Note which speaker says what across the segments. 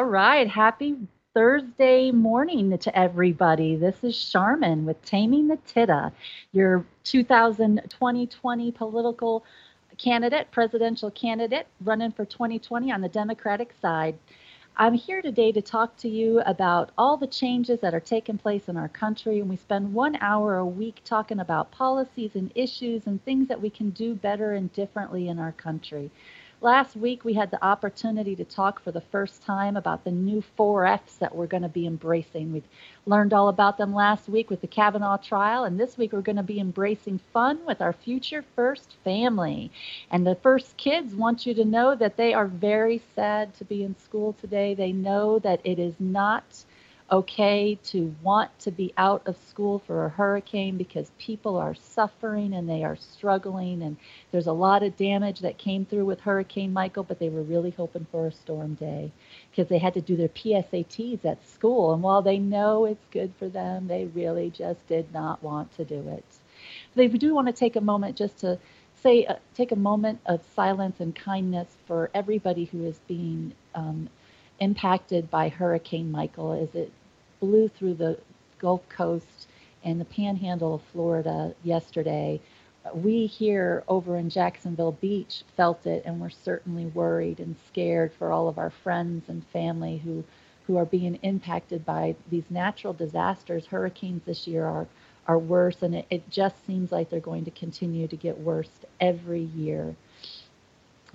Speaker 1: All right. Happy Thursday morning to everybody. This is Sharmin with Taming the Tida, your 2020 political candidate, presidential candidate, running for 2020 on the Democratic side. I'm here today to talk to you about all the changes that are taking place in our country, and we spend one hour a week talking about policies and issues and things that we can do better and differently in our country. Last week, we had the opportunity to talk for the first time about the new four F's that we're going to be embracing. We've learned all about them last week with the Kavanaugh trial, and this week we're going to be embracing fun with our future first family. And the first kids want you to know that they are very sad to be in school today. They know that it is not okay to want to be out of school for a hurricane because people are suffering and they are struggling and there's a lot of damage that came through with Hurricane Michael, but they were really hoping for a storm day because they had to do their PSATs at school and while they know it's good for them, they really just did not want to do it. They do want to take a moment just to say uh, take a moment of silence and kindness for everybody who is being um, impacted by Hurricane Michael as it blew through the Gulf Coast and the panhandle of Florida yesterday. We here over in Jacksonville Beach felt it, and we're certainly worried and scared for all of our friends and family who, who are being impacted by these natural disasters. Hurricanes this year are, are worse, and it, it just seems like they're going to continue to get worse every year.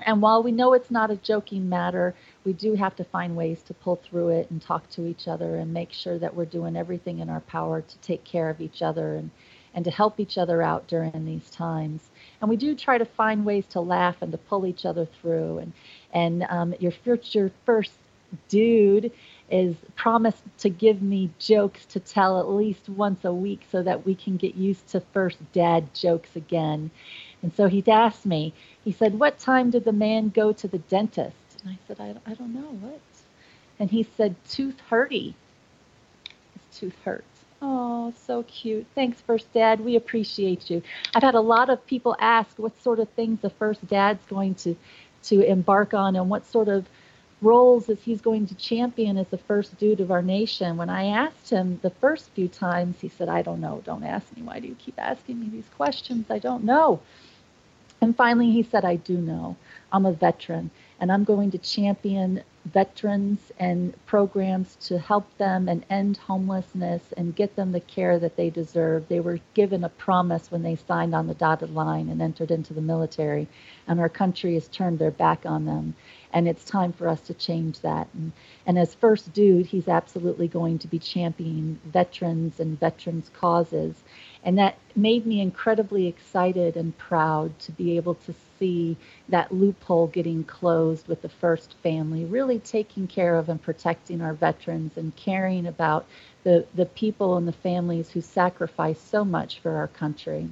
Speaker 1: And while we know it's not a joking matter, we do have to find ways to pull through it and talk to each other and make sure that we're doing everything in our power to take care of each other and, and to help each other out during these times. And we do try to find ways to laugh and to pull each other through. And, and um, your future first dude is promised to give me jokes to tell at least once a week so that we can get used to first dad jokes again. And so he'd asked me, he said, What time did the man go to the dentist? And I said, I, I don't know, what? And he said, Tooth hurty. His tooth hurts. Oh, so cute. Thanks, First Dad. We appreciate you. I've had a lot of people ask what sort of things the First Dad's going to, to embark on and what sort of roles is he's going to champion as the first dude of our nation. When I asked him the first few times, he said, I don't know. Don't ask me. Why do you keep asking me these questions? I don't know. And finally, he said, I do know. I'm a veteran, and I'm going to champion veterans and programs to help them and end homelessness and get them the care that they deserve. They were given a promise when they signed on the dotted line and entered into the military, and our country has turned their back on them. And it's time for us to change that. And, and as first dude, he's absolutely going to be championing veterans and veterans' causes. And that made me incredibly excited and proud to be able to see that loophole getting closed with the first family, really taking care of and protecting our veterans and caring about the, the people and the families who sacrifice so much for our country.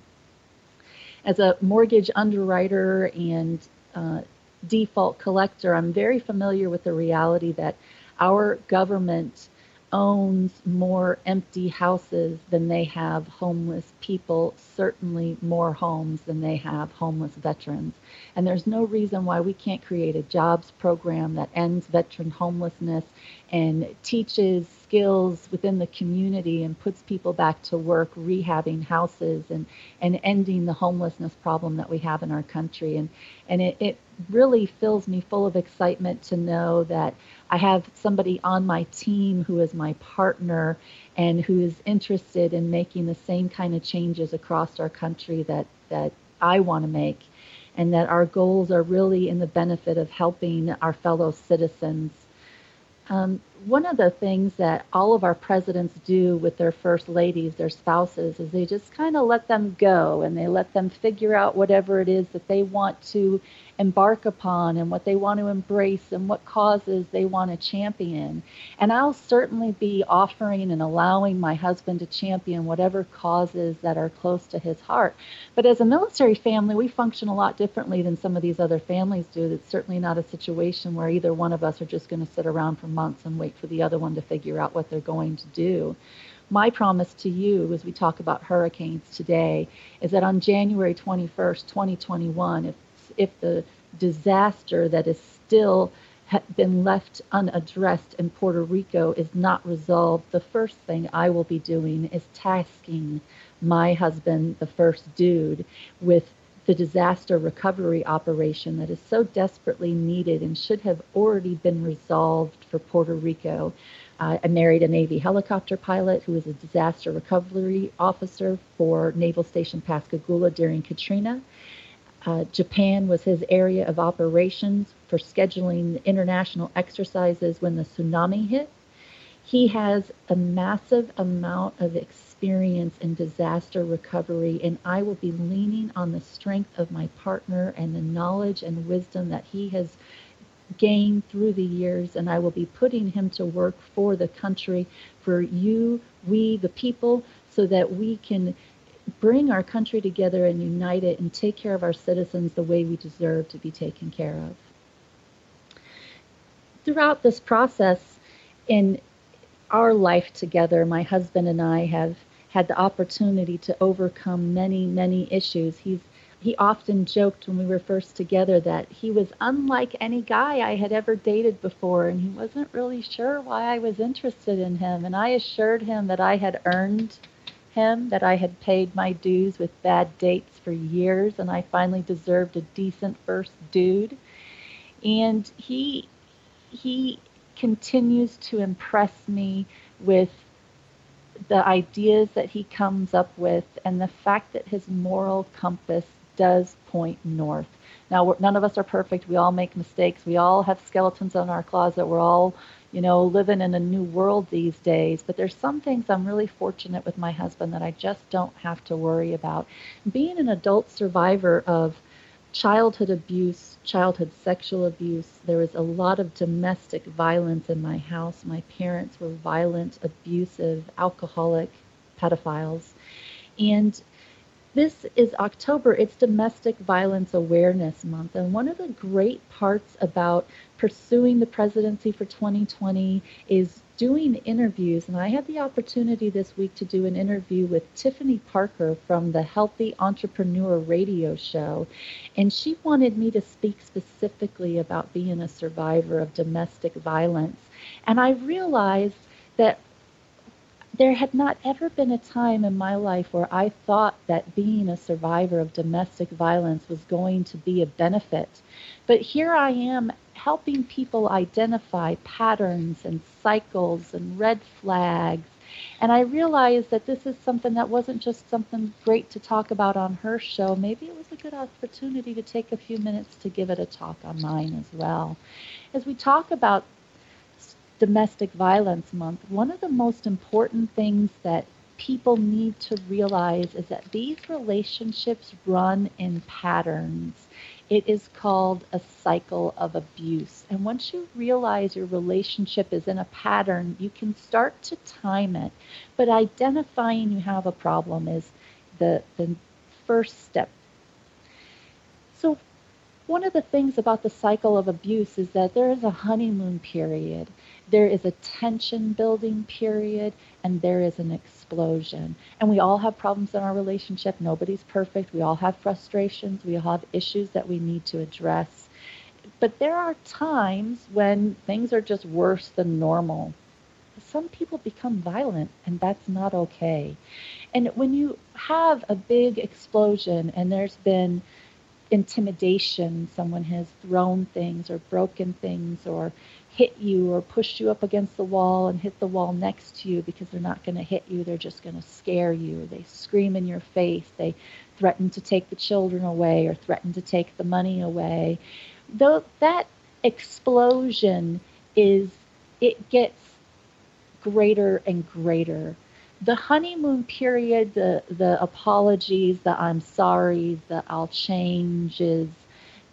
Speaker 1: As a mortgage underwriter and uh, default collector, I'm very familiar with the reality that our government owns more empty houses than they have homeless people, certainly more homes than they have homeless veterans. And there's no reason why we can't create a jobs program that ends veteran homelessness and teaches skills within the community and puts people back to work rehabbing houses and, and ending the homelessness problem that we have in our country. And, and it, it really fills me full of excitement to know that I have somebody on my team who is my partner and who is interested in making the same kind of changes across our country that, that I want to make, and that our goals are really in the benefit of helping our fellow citizens. Um, one of the things that all of our presidents do with their first ladies, their spouses, is they just kind of let them go and they let them figure out whatever it is that they want to embark upon and what they want to embrace and what causes they want to champion. And I'll certainly be offering and allowing my husband to champion whatever causes that are close to his heart. But as a military family, we function a lot differently than some of these other families do. It's certainly not a situation where either one of us are just going to sit around for months and wait for the other one to figure out what they're going to do. My promise to you as we talk about hurricanes today is that on January 21st, 2021, if if the disaster that is still been left unaddressed in Puerto Rico is not resolved, the first thing I will be doing is tasking my husband, the first dude, with the disaster recovery operation that is so desperately needed and should have already been resolved for Puerto Rico. Uh, I married a Navy helicopter pilot who was a disaster recovery officer for Naval Station Pascagoula during Katrina. Uh, Japan was his area of operations for scheduling international exercises when the tsunami hit. He has a massive amount of experience in disaster recovery, and I will be leaning on the strength of my partner and the knowledge and wisdom that he has gained through the years, and I will be putting him to work for the country, for you, we, the people, so that we can bring our country together and unite it and take care of our citizens the way we deserve to be taken care of. Throughout this process, in our life together, my husband and I have had the opportunity to overcome many, many issues. He's he often joked when we were first together that he was unlike any guy I had ever dated before, and he wasn't really sure why I was interested in him. And I assured him that I had earned him that I had paid my dues with bad dates for years and I finally deserved a decent first dude. And he he continues to impress me with the ideas that he comes up with and the fact that his moral compass does point north. Now, none of us are perfect. We all make mistakes. We all have skeletons in our closet. We're all you know, living in a new world these days. But there's some things I'm really fortunate with my husband that I just don't have to worry about. Being an adult survivor of childhood abuse, childhood sexual abuse, there was a lot of domestic violence in my house. My parents were violent, abusive, alcoholic, pedophiles. And this is October, it's Domestic Violence Awareness Month. And one of the great parts about pursuing the presidency for 2020 is doing interviews. And I had the opportunity this week to do an interview with Tiffany Parker from the Healthy Entrepreneur radio show. And she wanted me to speak specifically about being a survivor of domestic violence. And I realized that there had not ever been a time in my life where I thought that being a survivor of domestic violence was going to be a benefit. But here I am helping people identify patterns and cycles and red flags. And I realized that this is something that wasn't just something great to talk about on her show. Maybe it was a good opportunity to take a few minutes to give it a talk on mine as well. As we talk about Domestic Violence Month, one of the most important things that people need to realize is that these relationships run in patterns. It is called a cycle of abuse. And once you realize your relationship is in a pattern, you can start to time it. But identifying you have a problem is the, the first step. So, one of the things about the cycle of abuse is that there is a honeymoon period there is a tension building period and there is an explosion. And we all have problems in our relationship. Nobody's perfect. We all have frustrations. We all have issues that we need to address. But there are times when things are just worse than normal. Some people become violent, and that's not okay. And when you have a big explosion and there's been intimidation, someone has thrown things or broken things or hit you or pushed you up against the wall and hit the wall next to you because they're not going to hit you. They're just going to scare you. They scream in your face. They threaten to take the children away or threaten to take the money away. Though that explosion is, it gets greater and greater. The honeymoon period, the, the apologies, the I'm sorry, the I'll change is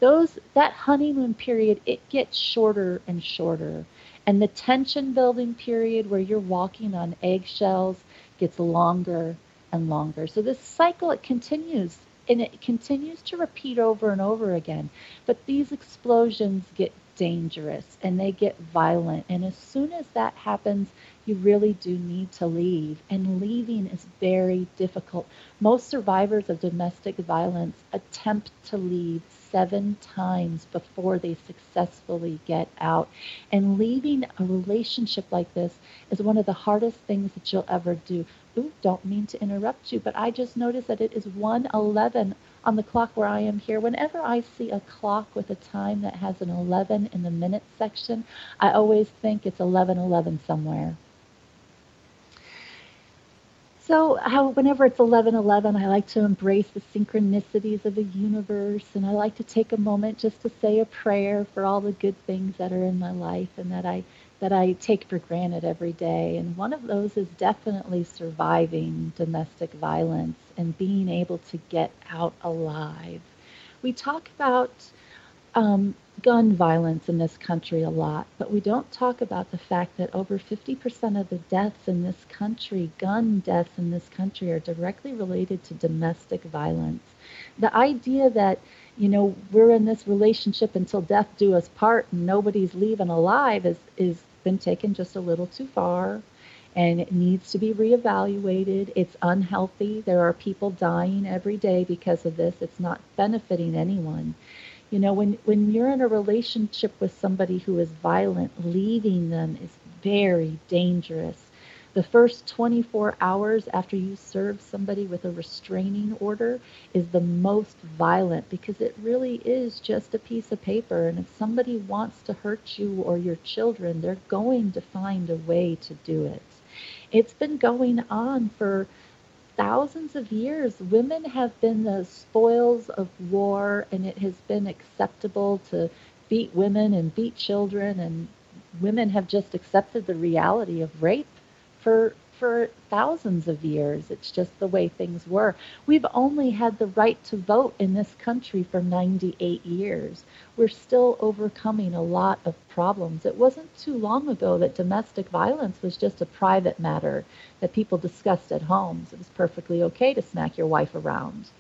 Speaker 1: those that honeymoon period it gets shorter and shorter. And the tension building period where you're walking on eggshells gets longer and longer. So this cycle it continues and it continues to repeat over and over again. But these explosions get dangerous and they get violent. And as soon as that happens, you really do need to leave. And leaving is very difficult. Most survivors of domestic violence attempt to leave seven times before they successfully get out. And leaving a relationship like this is one of the hardest things that you'll ever do. Ooh, don't mean to interrupt you, but I just noticed that it is 111 on the clock where I am here. Whenever I see a clock with a time that has an 11 in the minute section, I always think it's 1111 somewhere. So, how, whenever it's 11:11, I like to embrace the synchronicities of the universe, and I like to take a moment just to say a prayer for all the good things that are in my life and that I that I take for granted every day. And one of those is definitely surviving domestic violence and being able to get out alive. We talk about um, gun violence in this country a lot, but we don't talk about the fact that over 50% of the deaths in this country, gun deaths in this country, are directly related to domestic violence. The idea that, you know, we're in this relationship until death do us part and nobody's leaving alive is, is been taken just a little too far and it needs to be reevaluated. It's unhealthy. There are people dying every day because of this. It's not benefiting anyone. You know, when, when you're in a relationship with somebody who is violent, leaving them is very dangerous. The first 24 hours after you serve somebody with a restraining order is the most violent because it really is just a piece of paper. And if somebody wants to hurt you or your children, they're going to find a way to do it. It's been going on for thousands of years, women have been the spoils of war, and it has been acceptable to beat women and beat children, and women have just accepted the reality of rape for for thousands of years. It's just the way things were. We've only had the right to vote in this country for 98 years. We're still overcoming a lot of problems. It wasn't too long ago that domestic violence was just a private matter that people discussed at homes. It was perfectly okay to smack your wife around.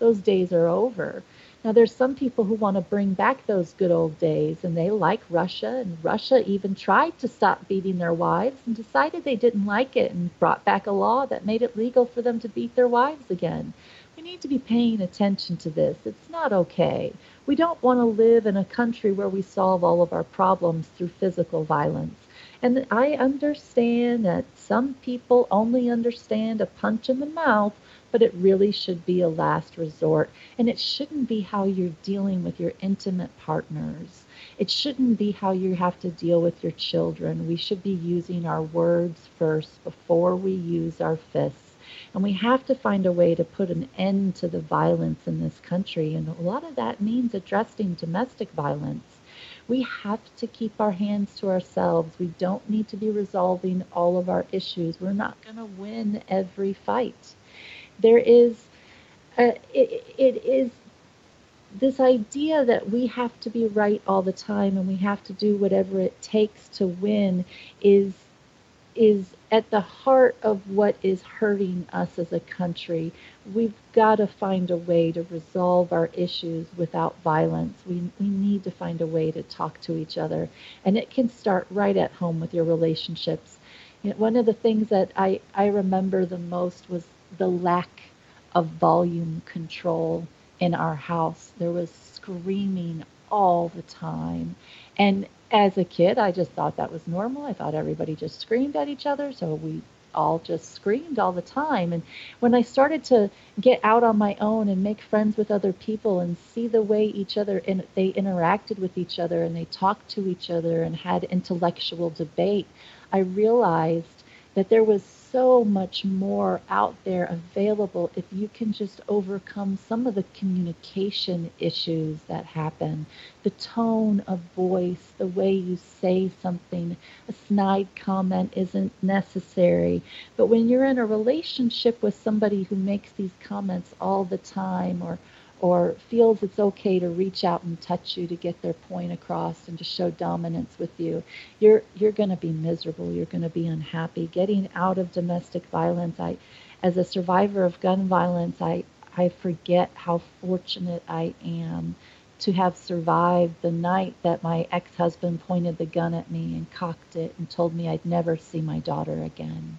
Speaker 1: Those days are over. Now, there's some people who want to bring back those good old days, and they like Russia, and Russia even tried to stop beating their wives and decided they didn't like it and brought back a law that made it legal for them to beat their wives again. We need to be paying attention to this. It's not okay. We don't want to live in a country where we solve all of our problems through physical violence. And I understand that some people only understand a punch in the mouth but it really should be a last resort. And it shouldn't be how you're dealing with your intimate partners. It shouldn't be how you have to deal with your children. We should be using our words first before we use our fists. And we have to find a way to put an end to the violence in this country. And a lot of that means addressing domestic violence. We have to keep our hands to ourselves. We don't need to be resolving all of our issues. We're not going to win every fight there is a, it, it is this idea that we have to be right all the time and we have to do whatever it takes to win is is at the heart of what is hurting us as a country. We've got to find a way to resolve our issues without violence. We, we need to find a way to talk to each other. And it can start right at home with your relationships. You know, one of the things that I, I remember the most was the lack of volume control in our house. There was screaming all the time. And as a kid, I just thought that was normal. I thought everybody just screamed at each other, so we all just screamed all the time. And when I started to get out on my own and make friends with other people and see the way each other in, they interacted with each other and they talked to each other and had intellectual debate, I realized that there was so much more out there available if you can just overcome some of the communication issues that happen. The tone of voice, the way you say something, a snide comment isn't necessary. But when you're in a relationship with somebody who makes these comments all the time or or feels it's okay to reach out and touch you to get their point across and to show dominance with you, you're you're going to be miserable. You're going to be unhappy. Getting out of domestic violence, I, as a survivor of gun violence, I I forget how fortunate I am to have survived the night that my ex-husband pointed the gun at me and cocked it and told me I'd never see my daughter again.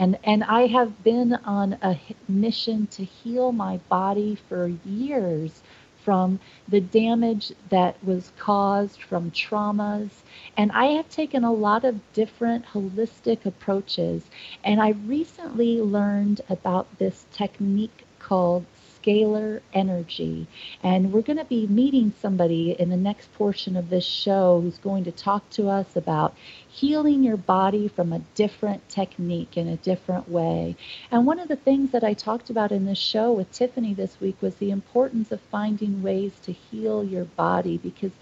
Speaker 1: And, and I have been on a mission to heal my body for years from the damage that was caused from traumas. And I have taken a lot of different holistic approaches. And I recently learned about this technique called scalar energy. And we're going to be meeting somebody in the next portion of this show who's going to talk to us about healing your body from a different technique in a different way. And one of the things that I talked about in this show with Tiffany this week was the importance of finding ways to heal your body because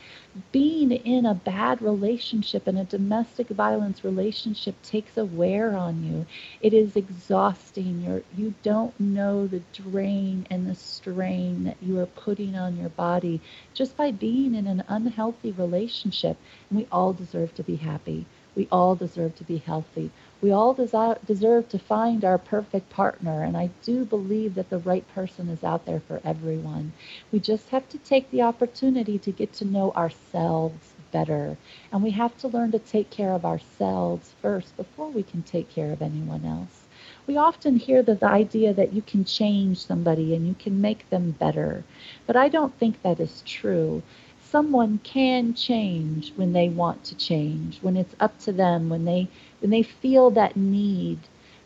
Speaker 1: being in a bad relationship and a domestic violence relationship takes a wear on you. It is exhausting. You're, you don't know the drain and the strain that you are putting on your body just by being in an unhealthy relationship. And we all deserve to be happy. We all deserve to be healthy. We all deserve to find our perfect partner, and I do believe that the right person is out there for everyone. We just have to take the opportunity to get to know ourselves better, and we have to learn to take care of ourselves first before we can take care of anyone else. We often hear the, the idea that you can change somebody and you can make them better, but I don't think that is true someone can change when they want to change, when it's up to them, when they when they feel that need.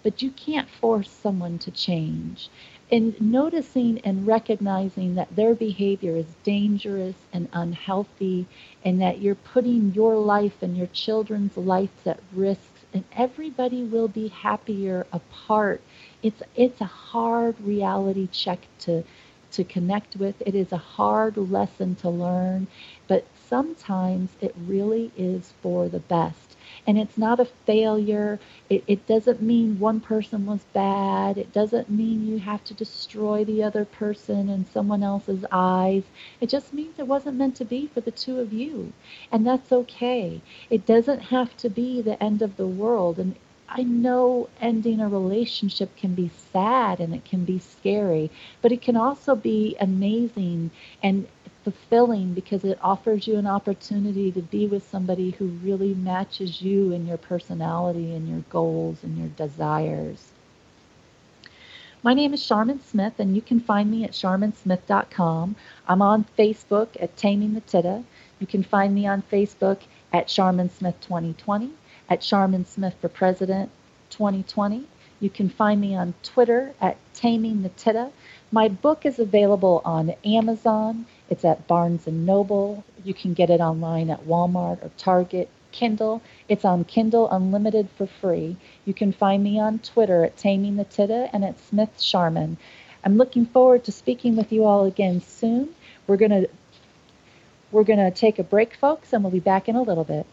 Speaker 1: But you can't force someone to change. And noticing and recognizing that their behavior is dangerous and unhealthy, and that you're putting your life and your children's lives at risk, and everybody will be happier apart. It's it's a hard reality check to to connect with. It is a hard lesson to learn, but sometimes it really is for the best. And it's not a failure. It, it doesn't mean one person was bad. It doesn't mean you have to destroy the other person in someone else's eyes. It just means it wasn't meant to be for the two of you. And that's okay. It doesn't have to be the end of the world. And I know ending a relationship can be sad and it can be scary, but it can also be amazing and fulfilling because it offers you an opportunity to be with somebody who really matches you and your personality and your goals and your desires. My name is Sharmin Smith, and you can find me at sharminsmith.com. I'm on Facebook at Taming the Tida. You can find me on Facebook at Sharmin Smith 2020 at Sharmin Smith for President 2020. You can find me on Twitter at Taming the Tida. My book is available on Amazon. It's at Barnes and Noble. You can get it online at Walmart or Target. Kindle. It's on Kindle Unlimited for free. You can find me on Twitter at Taming the Tida and at Smith Sharmin. I'm looking forward to speaking with you all again soon. We're gonna we're gonna take a break, folks, and we'll be back in a little bit.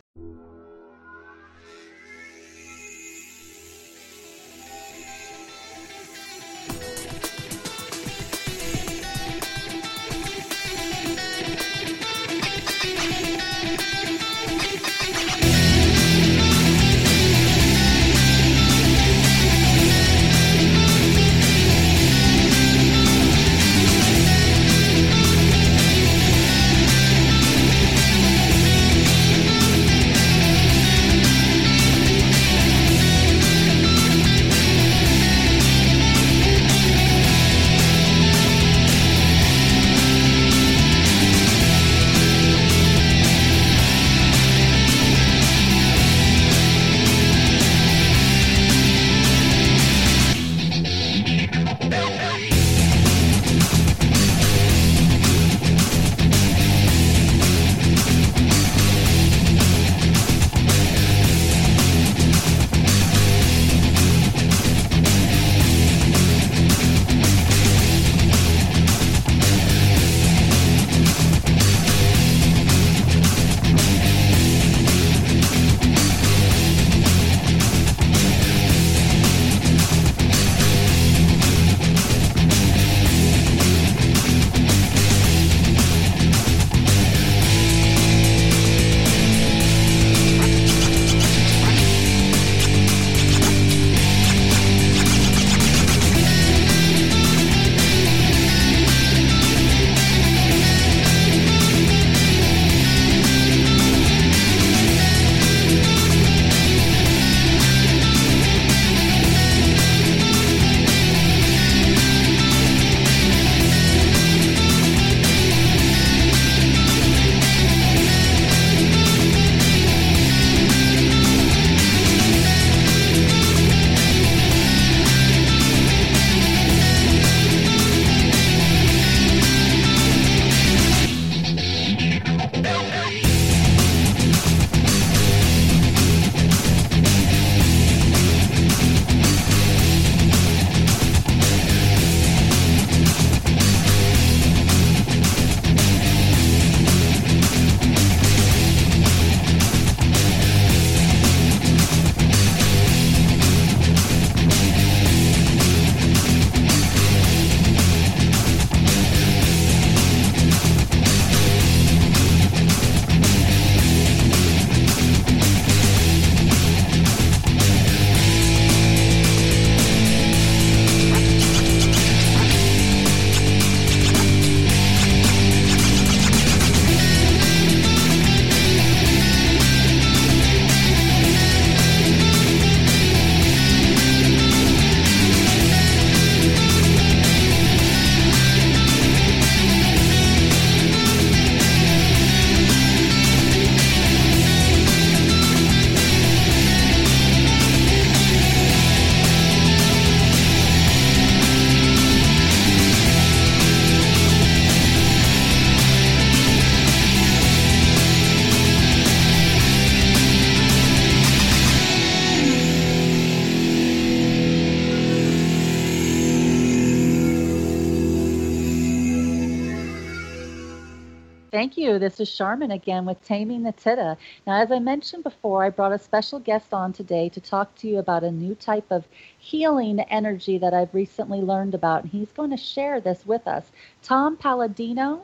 Speaker 1: Thank you. This is Sharmin again with Taming the Tida. Now, as I mentioned before, I brought a special guest on today to talk to you about a new type of healing energy that I've recently learned about, and he's going to share this with us. Tom Paladino,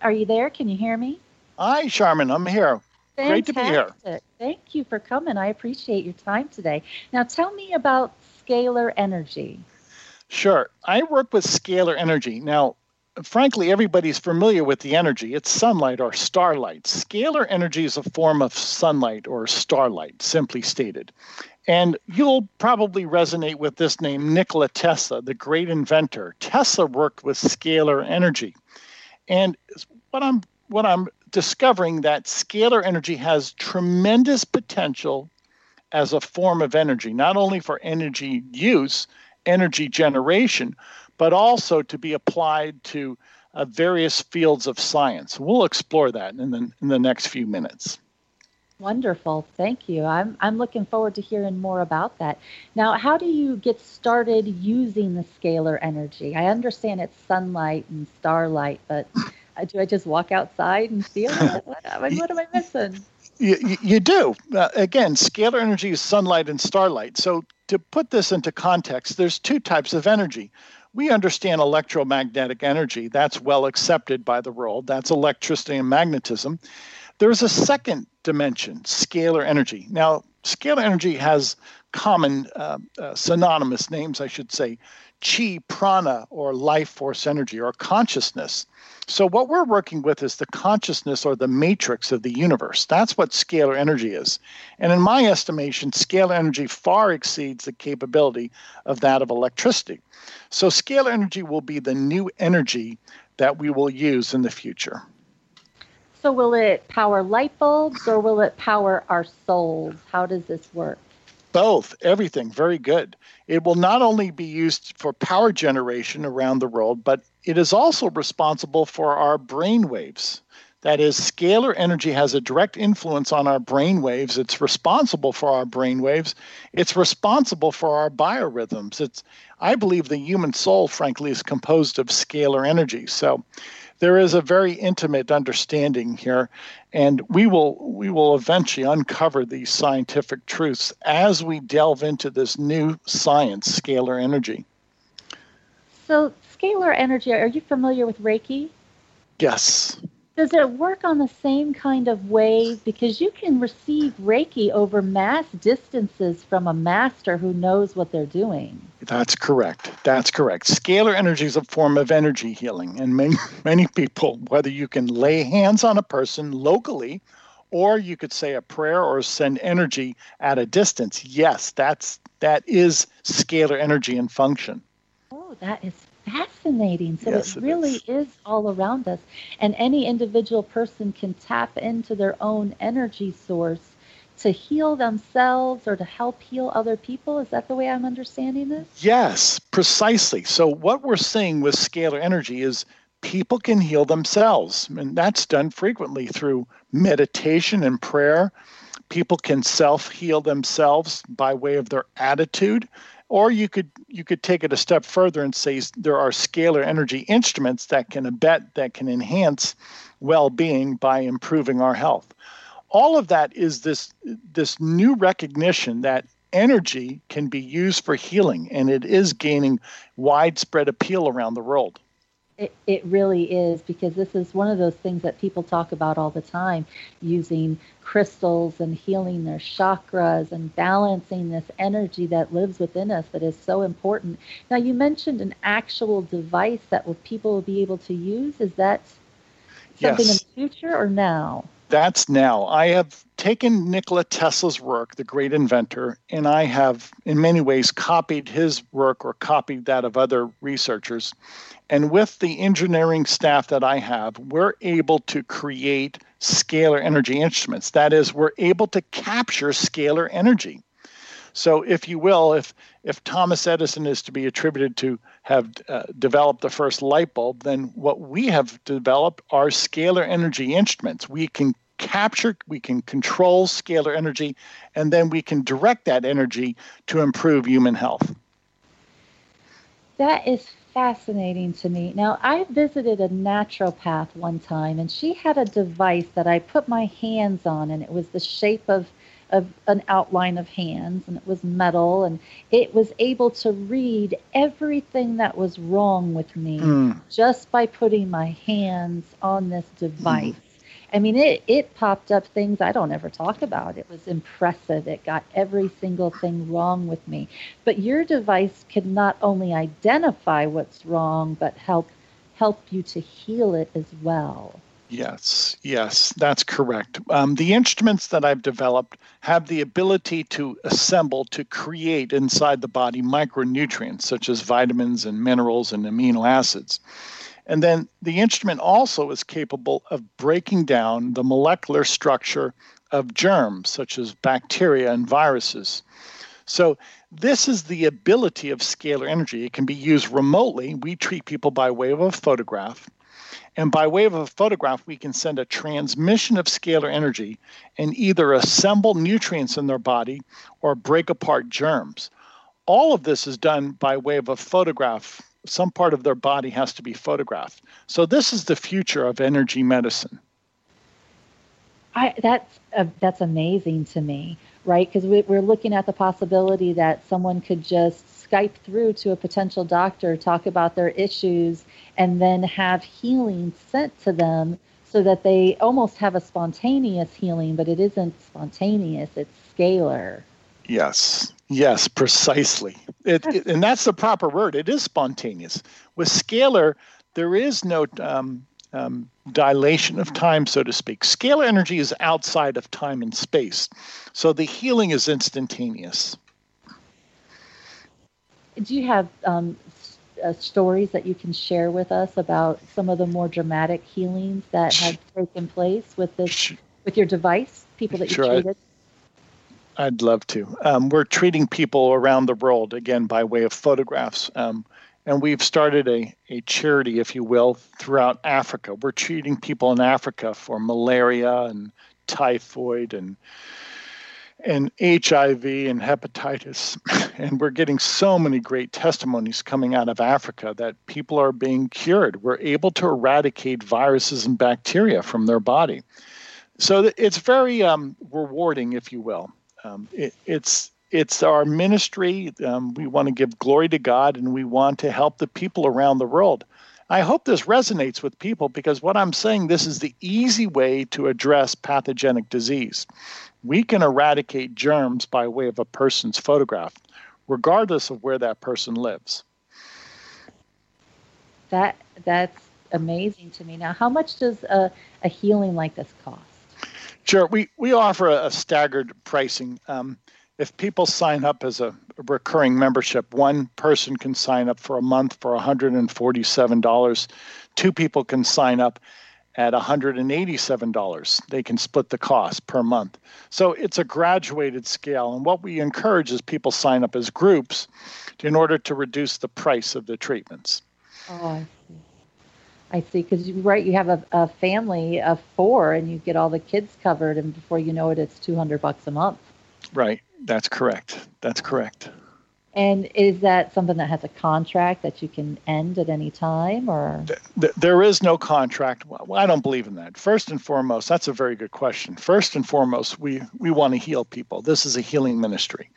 Speaker 1: are you there? Can you hear me?
Speaker 2: Hi, Sharmin. I'm here. Fantastic. Great to be here.
Speaker 1: Thank you for coming. I appreciate your time today. Now, tell me about scalar energy.
Speaker 2: Sure. I work with scalar energy. Now, frankly, everybody's familiar with the energy. It's sunlight or starlight. Scalar energy is a form of sunlight or starlight, simply stated. And you'll probably resonate with this name, Nikola Tesla, the great inventor. Tesla worked with scalar energy. And what I'm what I'm discovering that scalar energy has tremendous potential as a form of energy, not only for energy use, energy generation, but also to be applied to uh, various fields of science. We'll explore that in the, in the next few minutes.
Speaker 1: Wonderful. Thank you. I'm, I'm looking forward to hearing more about that. Now, how do you get started using the scalar energy? I understand it's sunlight and starlight, but do I just walk outside and feel it? What, what am I missing?
Speaker 2: You, you do. Uh, again, scalar energy is sunlight and starlight. So, to put this into context, there's two types of energy we understand electromagnetic energy. That's well accepted by the world. That's electricity and magnetism. There's a second dimension, scalar energy. Now, scalar energy has common uh, uh, synonymous names, I should say chi, prana, or life force energy, or consciousness. So, what we're working with is the consciousness or the matrix of the universe. That's what scalar energy is. And in my estimation, scalar energy far exceeds the capability of that of electricity. So, scalar energy will be the new energy that we will use in the future.
Speaker 1: So, will it power light bulbs or will it power our souls? How does this work?
Speaker 2: Both, everything, very good. It will not only be used for power generation around the world, but it is also responsible for our brain waves. That is, scalar energy has a direct influence on our brain waves. It's responsible for our brain waves. It's responsible for our biorhythms. It's, I believe the human soul, frankly, is composed of scalar energy. So there is a very intimate understanding here and we will we will eventually uncover these scientific truths as we delve into this new science scalar energy.
Speaker 1: So scalar energy are you familiar with reiki?
Speaker 2: Yes
Speaker 1: does it work on the same kind of way? Because you can receive Reiki over mass distances from a master who knows what they're doing.
Speaker 2: That's correct. That's correct. Scalar energy is a form of energy healing, and many many people, whether you can lay hands on a person locally, or you could say a prayer or send energy at a distance. Yes, that's that is scalar energy in function.
Speaker 1: Oh, that is fascinating. So yes, it, it really is. is all around us. And any individual person can tap into their own energy source to heal themselves or to help heal other people. Is that the way I'm understanding this?
Speaker 2: Yes, precisely. So, what we're seeing with scalar energy is people can heal themselves. And that's done frequently through meditation and prayer. People can self heal themselves by way of their attitude or you could you could take it a step further and say there are scalar energy instruments that can abet that can enhance well-being by improving our health. All of that is this this new recognition that energy can be used for healing and it is gaining widespread appeal around the world
Speaker 1: it, it really is because this is one of those things that people talk about all the time using crystals and healing their chakras and balancing this energy that lives within us that is so important. Now, you mentioned an actual device that will, people will be able to use. Is that something yes. in the future or now?
Speaker 2: That's now. I have taken Nikola Tesla's work, the great inventor, and I have, in many ways, copied his work or copied that of other researchers. And with the engineering staff that I have, we're able to create scalar energy instruments. That is, we're able to capture scalar energy. So, if you will, if if Thomas Edison is to be attributed to have uh, developed the first light bulb, then what we have developed are scalar energy instruments. We can capture, we can control scalar energy, and then we can direct that energy to improve human health.
Speaker 1: That is fascinating to me. Now, I visited a naturopath one time, and she had a device that I put my hands on, and it was the shape of of an outline of hands and it was metal and it was able to read everything that was wrong with me mm. just by putting my hands on this device. Mm. I mean, it, it popped up things I don't ever talk about. It was impressive. It got every single thing wrong with me. But your device can not only identify what's wrong, but help help you to heal it as well.
Speaker 2: Yes, yes, that's correct. Um, the instruments that I've developed have the ability to assemble, to create inside the body micronutrients such as vitamins and minerals and amino acids. And then the instrument also is capable of breaking down the molecular structure of germs such as bacteria and viruses. So, this is the ability of scalar energy. It can be used remotely. We treat people by way of a photograph. And by way of a photograph, we can send a transmission of scalar energy and either assemble nutrients in their body or break apart germs. All of this is done by way of a photograph. Some part of their body has to be photographed. So, this is the future of energy medicine.
Speaker 1: I, that's uh, that's amazing to me, right? Because we, we're looking at the possibility that someone could just Skype through to a potential doctor, talk about their issues, and then have healing sent to them so that they almost have a spontaneous healing, but it isn't spontaneous, it's scalar.
Speaker 2: Yes, yes, precisely. It, it, and that's the proper word. It is spontaneous. With scalar, there is no um, um, dilation of time, so to speak. Scalar energy is outside of time and space. So the healing is instantaneous.
Speaker 1: Do you have um, uh, stories that you can share with us about some of the more dramatic healings that have taken place with this with your device? People that you sure, treated.
Speaker 2: I'd love to. Um, we're treating people around the world again by way of photographs. Um, and we've started a, a charity, if you will, throughout Africa. We're treating people in Africa for malaria and typhoid and and HIV and hepatitis. And we're getting so many great testimonies coming out of Africa that people are being cured. We're able to eradicate viruses and bacteria from their body. So it's very um, rewarding, if you will. Um, it, it's it's our ministry. Um, we want to give glory to God and we want to help the people around the world. I hope this resonates with people because what I'm saying this is the easy way to address pathogenic disease we can eradicate germs by way of a person's photograph, regardless of where that person lives.
Speaker 1: That that's amazing to me. Now, how much does a, a healing like this cost?
Speaker 2: Sure, we we offer a, a staggered pricing. Um, if people sign up as a recurring membership, one person can sign up for a month for $147. Two people can sign up at $187. They can split the cost per month. So it's a graduated scale. And what we encourage is people sign up as groups in order to reduce the price of the treatments.
Speaker 1: Oh, I see. I see. Because you're right, you have a, a family of four and you get all the kids covered, and before you know it, it's 200 bucks a month.
Speaker 2: Right. That's correct. That's correct.
Speaker 1: And is that something that has a contract that you can end at any time, or
Speaker 2: there is no contract? Well, I don't believe in that. First and foremost, that's a very good question. First and foremost, we we want to heal people. This is a healing ministry,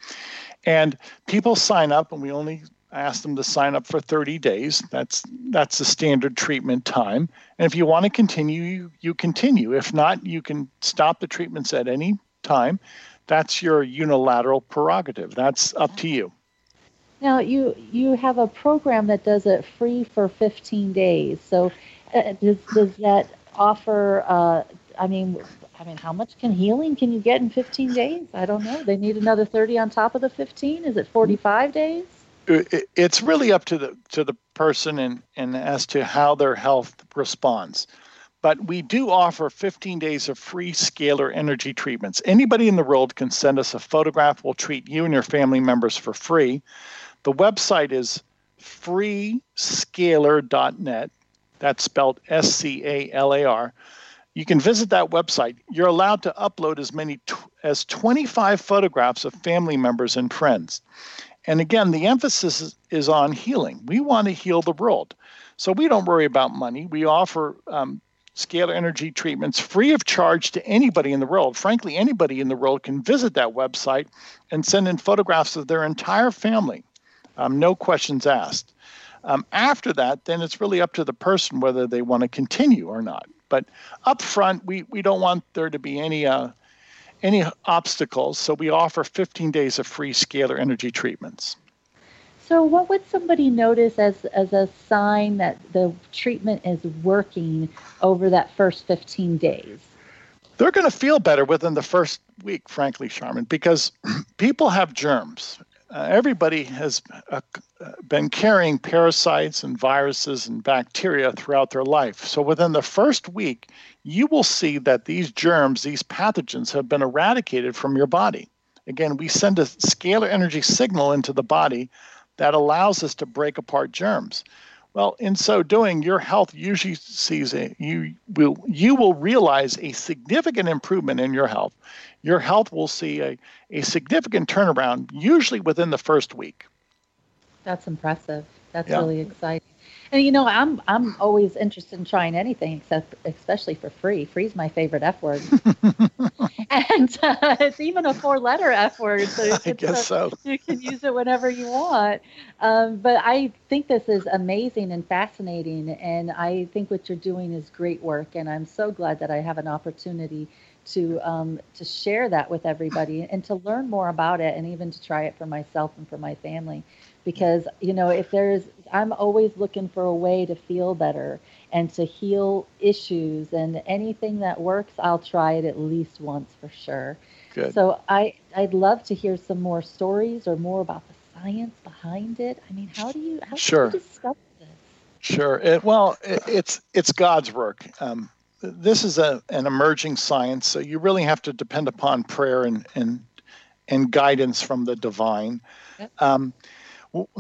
Speaker 2: and people sign up, and we only ask them to sign up for 30 days. That's that's the standard treatment time. And if you want to continue, you, you continue. If not, you can stop the treatments at any time. That's your unilateral prerogative. That's up to you.
Speaker 1: Now you you have a program that does it free for 15 days. So uh, does does that offer? Uh, I mean, I mean, how much can healing can you get in 15 days? I don't know. They need another 30 on top of the 15. Is it 45 days?
Speaker 2: It's really up to the to the person and and as to how their health responds. But we do offer 15 days of free scalar energy treatments. Anybody in the world can send us a photograph. We'll treat you and your family members for free. The website is freescalar.net. That's spelled S C A L A R. You can visit that website. You're allowed to upload as many t- as 25 photographs of family members and friends. And again, the emphasis is, on healing. We want to heal the world. So we don't worry about money. We offer um, scalar energy treatments free of charge to anybody in the world. Frankly, anybody in the world can visit that website and send in photographs of their entire family, um, no questions asked. Um, after that, then it's really up to the person whether they want to continue or not. But up front, we, we don't want there to be any uh, any obstacles, so we offer 15 days of free scalar energy treatments.
Speaker 1: So, what would somebody notice as, as a sign that the treatment is working over that first 15 days?
Speaker 2: They're going to feel better within the first week, frankly, Sharmin, because people have germs. Uh, everybody has uh, been carrying parasites and viruses and bacteria throughout their life. So, within the first week, you will see that these germs, these pathogens, have been eradicated from your body. Again, we send a scalar energy signal into the body that allows us to break apart germs. Well, in so doing, your health usually sees a you will you will realize a significant improvement in your health. Your health will see a, a significant turnaround, usually within the first week.
Speaker 1: That's impressive. That's yeah. really exciting. And you know, I'm I'm always interested in trying anything, except especially for free. Free's my favorite F word, and uh, it's even a four-letter F word.
Speaker 2: So I guess so.
Speaker 1: You can use it whenever you want. Um, but I think this is amazing and fascinating, and I think what you're doing is great work. And I'm so glad that I have an opportunity to um, to share that with everybody and to learn more about it, and even to try it for myself and for my family because you know if there's i'm always looking for a way to feel better and to heal issues and anything that works i'll try it at least once for sure
Speaker 2: Good.
Speaker 1: so i i'd love to hear some more stories or more about the science behind it i mean how do you how
Speaker 2: sure.
Speaker 1: do you discover this
Speaker 2: sure it, well it, it's it's god's work um, this is a, an emerging science so you really have to depend upon prayer and and and guidance from the divine yep. um,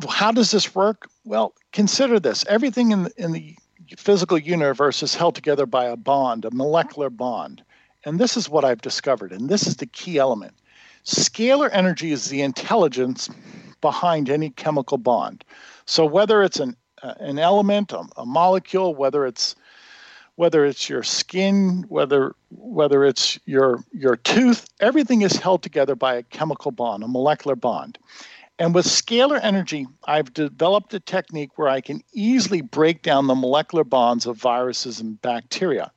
Speaker 2: how does this work? Well, consider this everything in the, in the physical universe is held together by a bond, a molecular bond. And this is what I've discovered, and this is the key element. Scalar energy is the intelligence behind any chemical bond. So whether it's an uh, an element, a, a molecule, whether it's whether it's your skin, whether whether it's your your tooth, everything is held together by a chemical bond, a molecular bond. And with scalar energy, I've developed a technique where I can easily break down the molecular bonds of viruses and bacteria.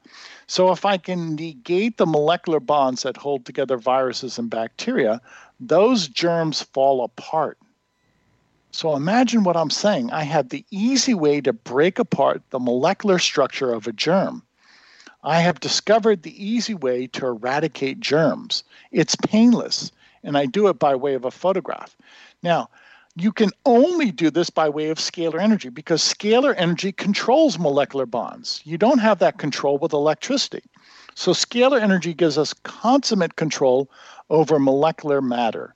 Speaker 2: So, if I can negate the molecular bonds that hold together viruses and bacteria, those germs fall apart. So, imagine what I'm saying. I have the easy way to break apart the molecular structure of a germ. I have discovered the easy way to eradicate germs. It's painless, and I do it by way of a photograph. Now, you can only do this by way of scalar energy because scalar energy controls molecular bonds. You don't have that control with electricity. So, scalar energy gives us consummate control over molecular matter.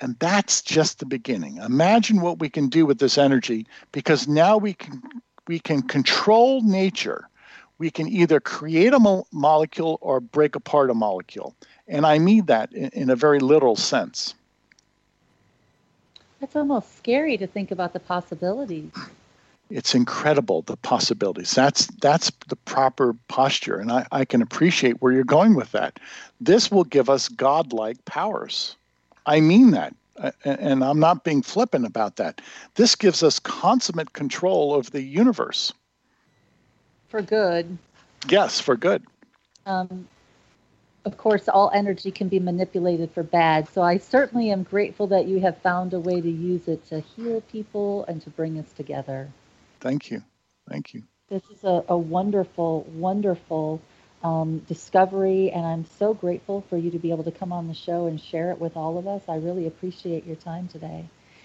Speaker 2: And that's just the beginning. Imagine what we can do with this energy because now we can, we can control nature. We can either create a mo- molecule or break apart a molecule. And I mean that in, in a very literal sense.
Speaker 1: It's almost scary to think about the possibilities.
Speaker 2: It's incredible the possibilities. That's that's the proper posture, and I, I can appreciate where you're going with that. This will give us godlike powers. I mean that, and I'm not being flippant about that. This gives us consummate control of the universe.
Speaker 1: For good.
Speaker 2: Yes, for good.
Speaker 1: Um, of course, all energy can be manipulated for bad. So I certainly am grateful that you have found a way to use it to heal people and to bring us together.
Speaker 2: Thank you. Thank you.
Speaker 1: This is a, a wonderful, wonderful um, discovery, and I'm so grateful for you to be able to come on the show and share it with all of us. I really appreciate your time today.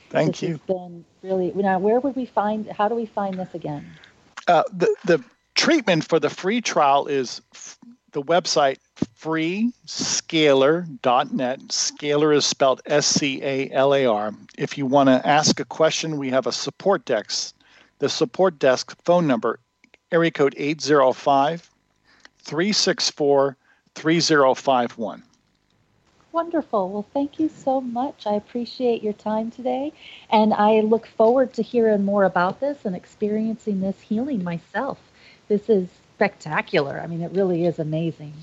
Speaker 2: Thank
Speaker 1: this
Speaker 2: you.
Speaker 1: Has been really now. Where would we find? How do we find this again?
Speaker 2: Uh, the the treatment for the free trial is the website freescalar.net. Scalar is spelled S C A L A R. If you want to ask a question, we have a support desk. The support desk phone number, area code 805 364 3051.
Speaker 1: Wonderful. Well, thank you so much. I appreciate your time today. And I look forward to hearing more about this and experiencing this healing myself. This is spectacular. I mean, it really is amazing.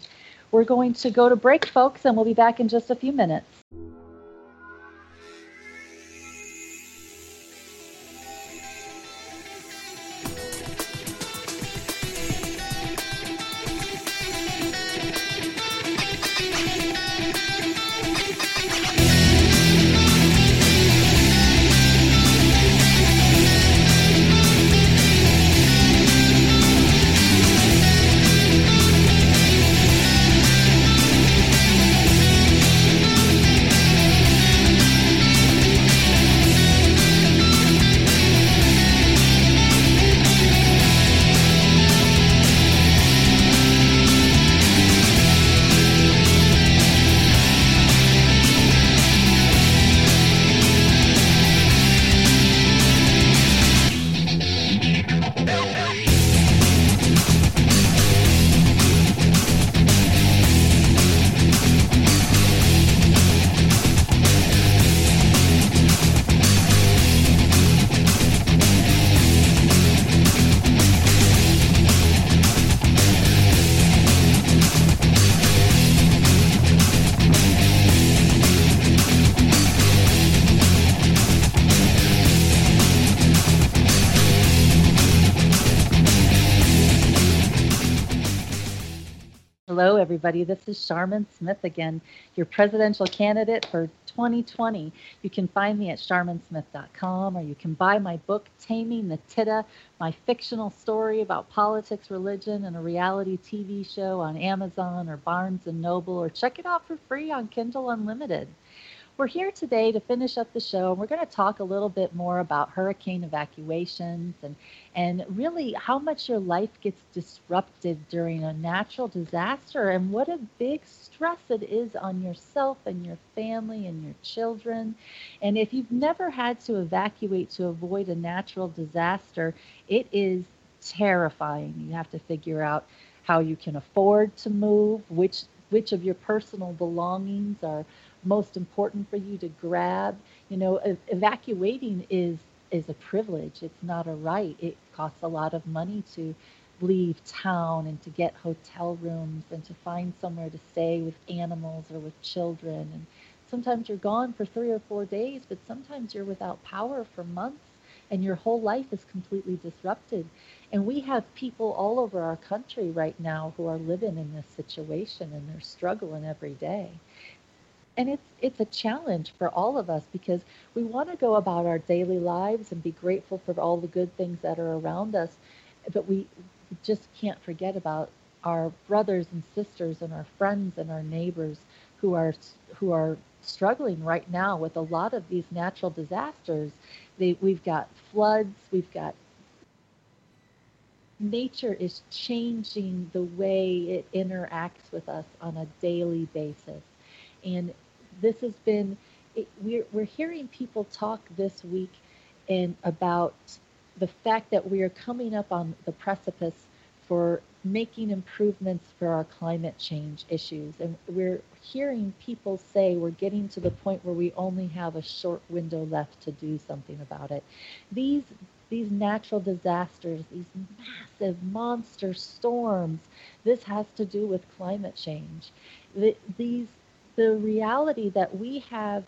Speaker 1: We're going to go to break, folks, and we'll be back in just a few minutes. Everybody. This is Sharmin Smith again, your presidential candidate for 2020. You can find me at sharminsmith.com or you can buy my book, Taming the Tida, my fictional story about politics, religion, and a reality TV show on Amazon or Barnes & Noble, or check it out for free on Kindle Unlimited. We're here today to finish up the show, and we're going to talk a little bit more about hurricane evacuations and, and really how much your life gets disrupted during a natural disaster and what a big stress it is on yourself and your family and your children. And if you've never had to evacuate to avoid a natural disaster, it is terrifying. You have to figure out how you can afford to move, which which of your personal belongings are most important for you to grab. You know, evacuating is is a privilege. It's not a right. It costs a lot of money to leave town and to get hotel rooms and to find somewhere to stay with animals or with children. And sometimes you're gone for three or four days, but sometimes you're without power for months and your whole life is completely disrupted. And we have people all over our country right now who are living in this situation and they're struggling every day and it's it's a challenge for all of us because we want to go about our daily lives and be grateful for all the good things that are around us but we just can't forget about our brothers and sisters and our friends and our neighbors who are who are struggling right now with a lot of these natural disasters. They, we've got floods we've got nature is changing the way it interacts with us on a daily basis. And this has been it, we're we're hearing people talk this week and about the fact that we are coming up on the precipice for making improvements for our climate change issues. And we're hearing people say we're getting to the point where we only have a short window left to do something about it. These these natural disasters these massive monster storms this has to do with climate change. The, these the reality that we have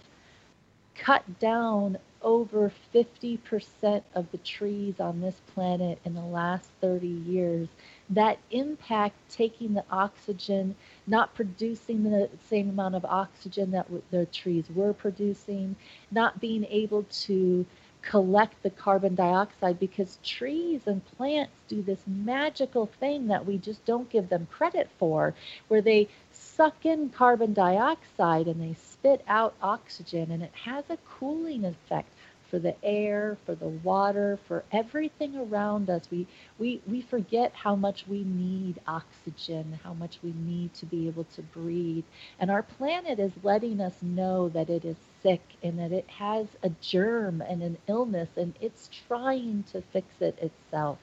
Speaker 1: cut down over 50% of the trees on this planet in the last 30 years, that impact taking the oxygen, not producing the same amount of oxygen that the trees were producing, not being able to collect the carbon dioxide because trees and plants do this magical thing that we just don't give them credit for, where they suck in carbon dioxide and they spit out oxygen, and it has a cooling effect for the air, for the water, for everything around us. We, we, we forget how much we need oxygen, how much we need to be able to breathe. And our planet is letting us know that it is sick and that it has a germ and an illness, and it's trying to fix it itself.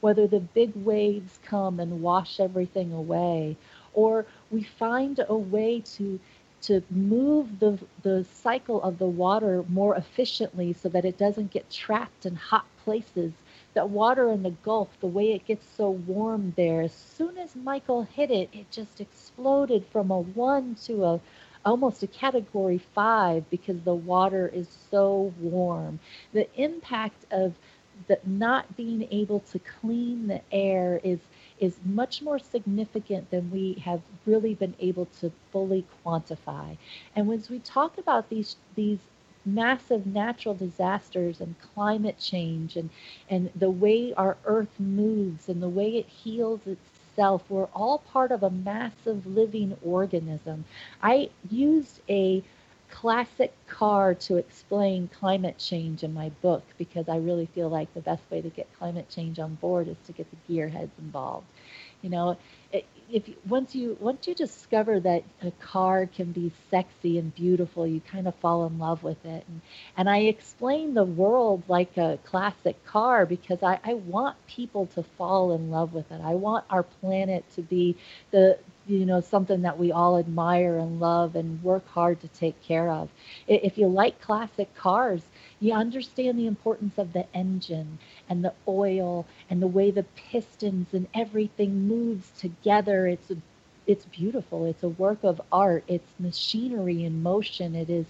Speaker 1: Whether the big waves come and wash everything away, or we find a way to to move the, the cycle of the water more efficiently so that it doesn't get trapped in hot places. That water in the Gulf, the way it gets so warm there, as soon as Michael hit it, it just exploded from a one to a almost a category five because the water is so warm. The impact of the not being able to clean the air is is much more significant than we have really been able to fully quantify. And when we talk about these these massive natural disasters and climate change and, and the way our earth moves and the way it heals itself, we're all part of a massive living organism. I used a classic car to explain climate change in my book because I really feel like the best way to get climate change on board is to get the gearheads involved. You know, if once you once you discover that a car can be sexy and beautiful, you kind of fall in love with it. And and I explain the world like a classic car because I, I want people to fall in love with it. I want our planet to be the you know something that we all admire and love and work hard to take care of. If you like classic cars, you understand the importance of the engine and the oil and the way the pistons and everything moves together. It's it's beautiful. It's a work of art. It's machinery in motion. It is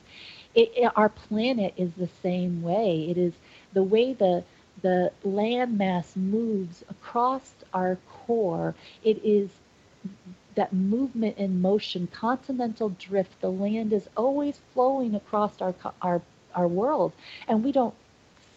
Speaker 1: it, it, our planet is the same way. It is the way the the landmass moves across our core. It is that movement in motion, continental drift. The land is always flowing across our our our world, and we don't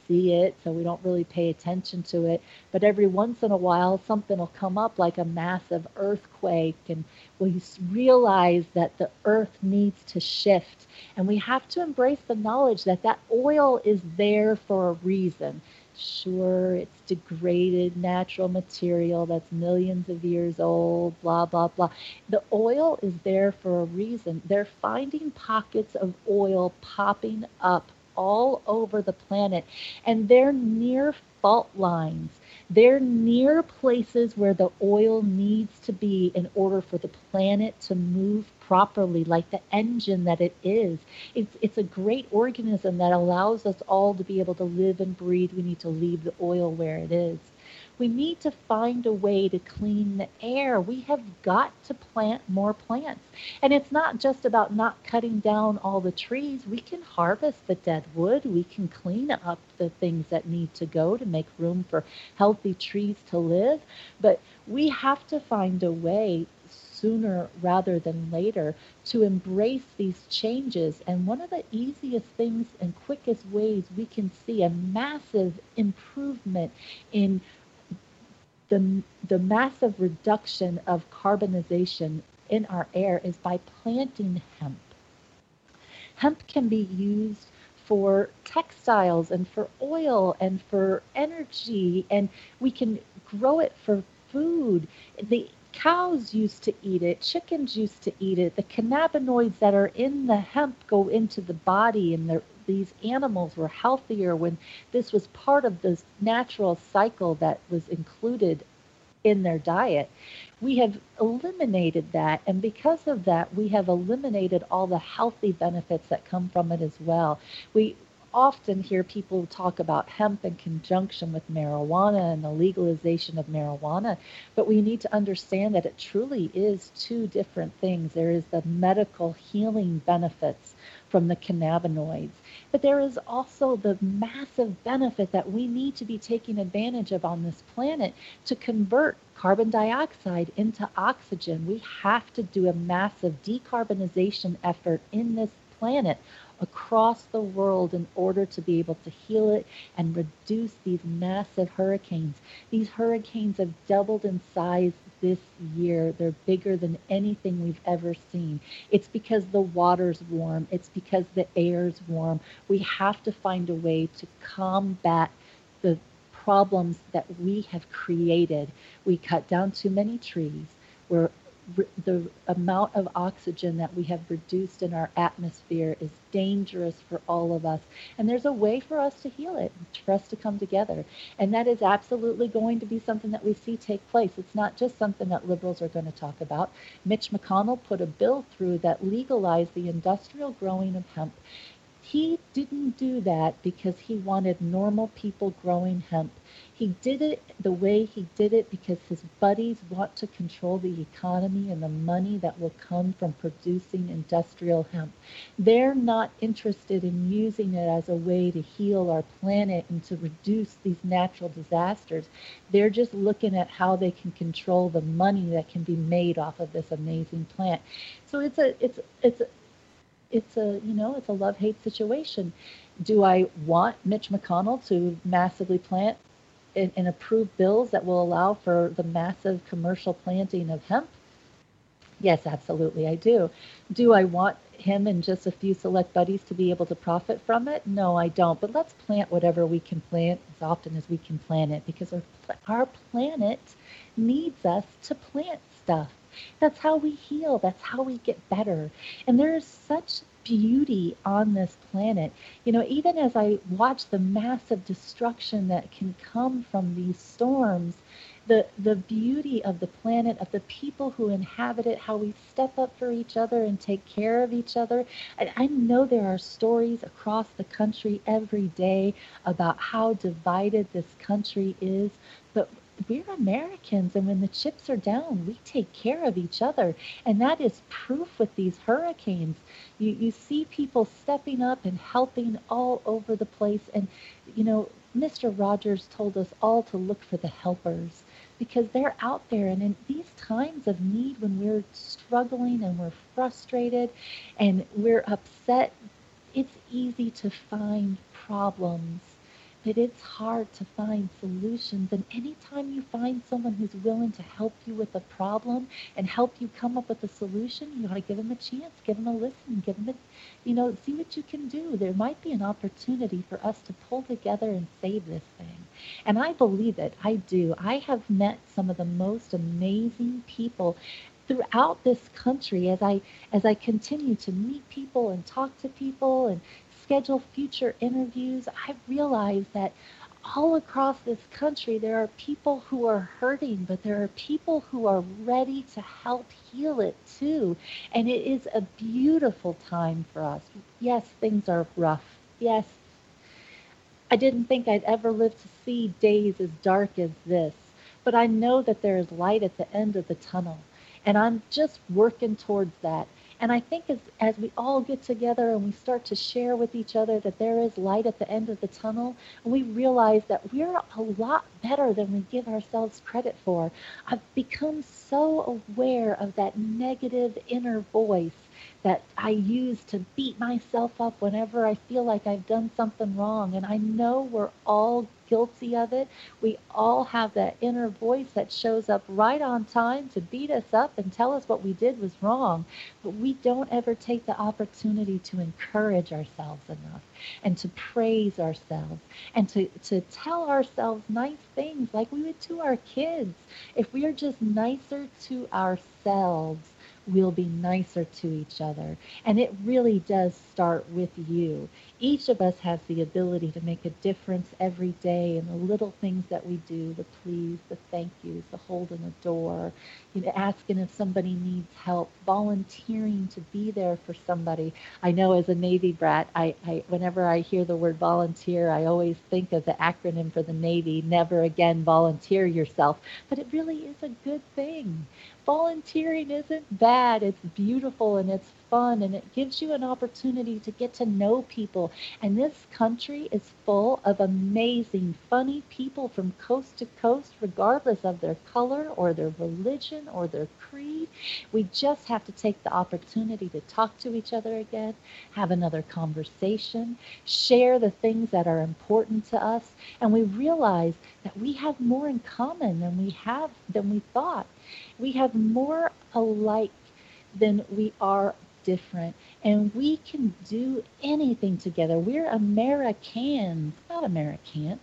Speaker 1: see it, so we don't really pay attention to it. But every once in a while, something will come up like a massive earthquake, and we realize that the earth needs to shift. And we have to embrace the knowledge that that oil is there for a reason. Sure, it's degraded natural material that's millions of years old, blah, blah, blah. The oil is there for a reason. They're finding pockets of oil popping up all over the planet, and they're near fault lines. They're near places where the oil needs to be in order for the planet to move properly, like the engine that it is. It's, it's a great organism that allows us all to be able to live and breathe. We need to leave the oil where it is. We need to find a way to clean the air. We have got to plant more plants. And it's not just about not cutting down all the trees. We can harvest the dead wood. We can clean up the things that need to go to make room for healthy trees to live. But we have to find a way sooner rather than later to embrace these changes. And one of the easiest things and quickest ways we can see a massive improvement in the, the massive reduction of carbonization in our air is by planting hemp. Hemp can be used for textiles and for oil and for energy, and we can grow it for food. The cows used to eat it, chickens used to eat it. The cannabinoids that are in the hemp go into the body, and the these animals were healthier when this was part of the natural cycle that was included in their diet. We have eliminated that, and because of that, we have eliminated all the healthy benefits that come from it as well. We often hear people talk about hemp in conjunction with marijuana and the legalization of marijuana, but we need to understand that it truly is two different things. There is the medical healing benefits from the cannabinoids. But there is also the massive benefit that we need to be taking advantage of on this planet to convert carbon dioxide into oxygen. We have to do a massive decarbonization effort in this planet across the world in order to be able to heal it and reduce these massive hurricanes. These hurricanes have doubled in size this year. They're bigger than anything we've ever seen. It's because the water's warm, it's because the air's warm. We have to find a way to combat the problems that we have created. We cut down too many trees. We're the amount of oxygen that we have reduced in our atmosphere is dangerous for all of us. And there's a way for us to heal it, for us to come together. And that is absolutely going to be something that we see take place. It's not just something that liberals are going to talk about. Mitch McConnell put a bill through that legalized the industrial growing of hemp. He didn't do that because he wanted normal people growing hemp. He did it the way he did it because his buddies want to control the economy and the money that will come from producing industrial hemp. They're not interested in using it as a way to heal our planet and to reduce these natural disasters. They're just looking at how they can control the money that can be made off of this amazing plant. So it's a it's it's it's a you know it's a love hate situation. Do I want Mitch McConnell to massively plant and, and approve bills that will allow for the massive commercial planting of hemp? Yes, absolutely, I do. Do I want him and just a few select buddies to be able to profit from it? No, I don't. But let's plant whatever we can plant as often as we can plant it because our, our planet needs us to plant stuff. That's how we heal. That's how we get better. And there is such beauty on this planet. You know, even as I watch the massive destruction that can come from these storms, the, the beauty of the planet, of the people who inhabit it, how we step up for each other and take care of each other. And I know there are stories across the country every day about how divided this country is, we're Americans, and when the chips are down, we take care of each other. And that is proof with these hurricanes. You, you see people stepping up and helping all over the place. And, you know, Mr. Rogers told us all to look for the helpers because they're out there. And in these times of need, when we're struggling and we're frustrated and we're upset, it's easy to find problems that it's hard to find solutions. And anytime you find someone who's willing to help you with a problem and help you come up with a solution, you got to give them a chance, give them a listen, give them a, you know, see what you can do. There might be an opportunity for us to pull together and save this thing. And I believe it. I do. I have met some of the most amazing people throughout this country as I as I continue to meet people and talk to people and schedule future interviews, I realize that all across this country, there are people who are hurting, but there are people who are ready to help heal it too. And it is a beautiful time for us. Yes, things are rough. Yes, I didn't think I'd ever live to see days as dark as this, but I know that there is light at the end of the tunnel. And I'm just working towards that. And I think as, as we all get together and we start to share with each other that there is light at the end of the tunnel, we realize that we're a lot better than we give ourselves credit for. I've become so aware of that negative inner voice that I use to beat myself up whenever I feel like I've done something wrong. And I know we're all guilty of it. We all have that inner voice that shows up right on time to beat us up and tell us what we did was wrong. But we don't ever take the opportunity to encourage ourselves enough and to praise ourselves and to, to tell ourselves nice things like we would to our kids. If we are just nicer to ourselves, we'll be nicer to each other. And it really does start with you. Each of us has the ability to make a difference every day in the little things that we do the please, the thank yous, the holding a door, you know, asking if somebody needs help, volunteering to be there for somebody. I know as a Navy brat, I, I whenever I hear the word volunteer, I always think of the acronym for the Navy never again volunteer yourself. But it really is a good thing volunteering isn't bad. It's beautiful and it's fun and it gives you an opportunity to get to know people. And this country is full of amazing, funny people from coast to coast, regardless of their color or their religion or their creed. We just have to take the opportunity to talk to each other again, have another conversation, share the things that are important to us, and we realize that we have more in common than we have than we thought. We have more alike than we are different. And we can do anything together. We're Americans, not Americans.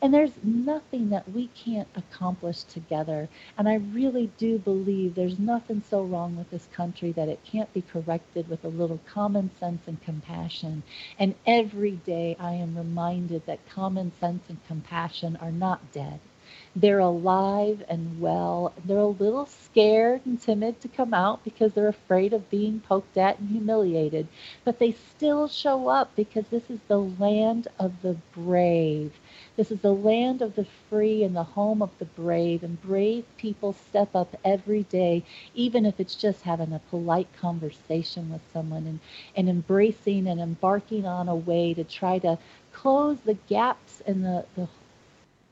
Speaker 1: And there's nothing that we can't accomplish together. And I really do believe there's nothing so wrong with this country that it can't be corrected with a little common sense and compassion. And every day I am reminded that common sense and compassion are not dead. They're alive and well. They're a little scared and timid to come out because they're afraid of being poked at and humiliated. But they still show up because this is the land of the brave. This is the land of the free and the home of the brave. And brave people step up every day, even if it's just having a polite conversation with someone and, and embracing and embarking on a way to try to close the gaps and the, the,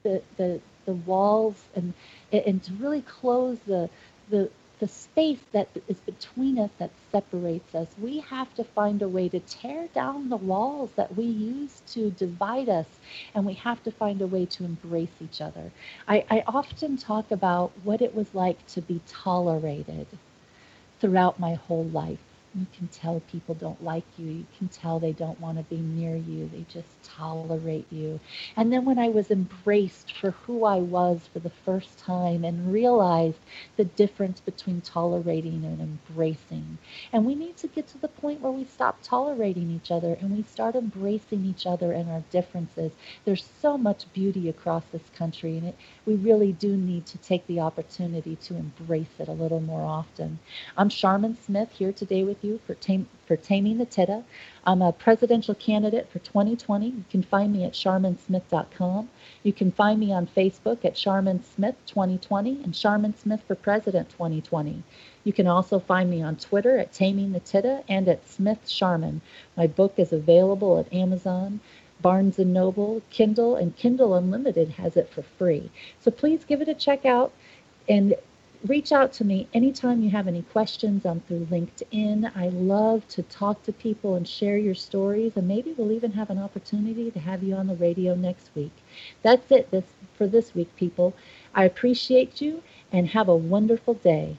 Speaker 1: the, the the walls and and to really close the the the space that is between us that separates us. We have to find a way to tear down the walls that we use to divide us, and we have to find a way to embrace each other. I, I often talk about what it was like to be tolerated throughout my whole life. You can tell people don't like you. You can tell they don't want to be near you. They just tolerate you. And then when I was embraced for who I was for the first time and realized the difference between tolerating and embracing. And we need to get to the point where we stop tolerating each other and we start embracing each other and our differences. There's so much beauty across this country and it, we really do need to take the opportunity to embrace it a little more often. I'm Sharmin Smith here today with you for, for Taming the Tida. I'm a presidential candidate for 2020. You can find me at sharminsmith.com. You can find me on Facebook at Sharmin Smith 2020 and Sharmin Smith for President 2020. You can also find me on Twitter at Taming the Tida and at Smith Sharmin. My book is available at Amazon. Barnes & Noble, Kindle, and Kindle Unlimited has it for free. So please give it a check out and reach out to me anytime you have any questions. I'm through LinkedIn. I love to talk to people and share your stories, and maybe we'll even have an opportunity to have you on the radio next week. That's it this, for this week, people. I appreciate you and have a wonderful day.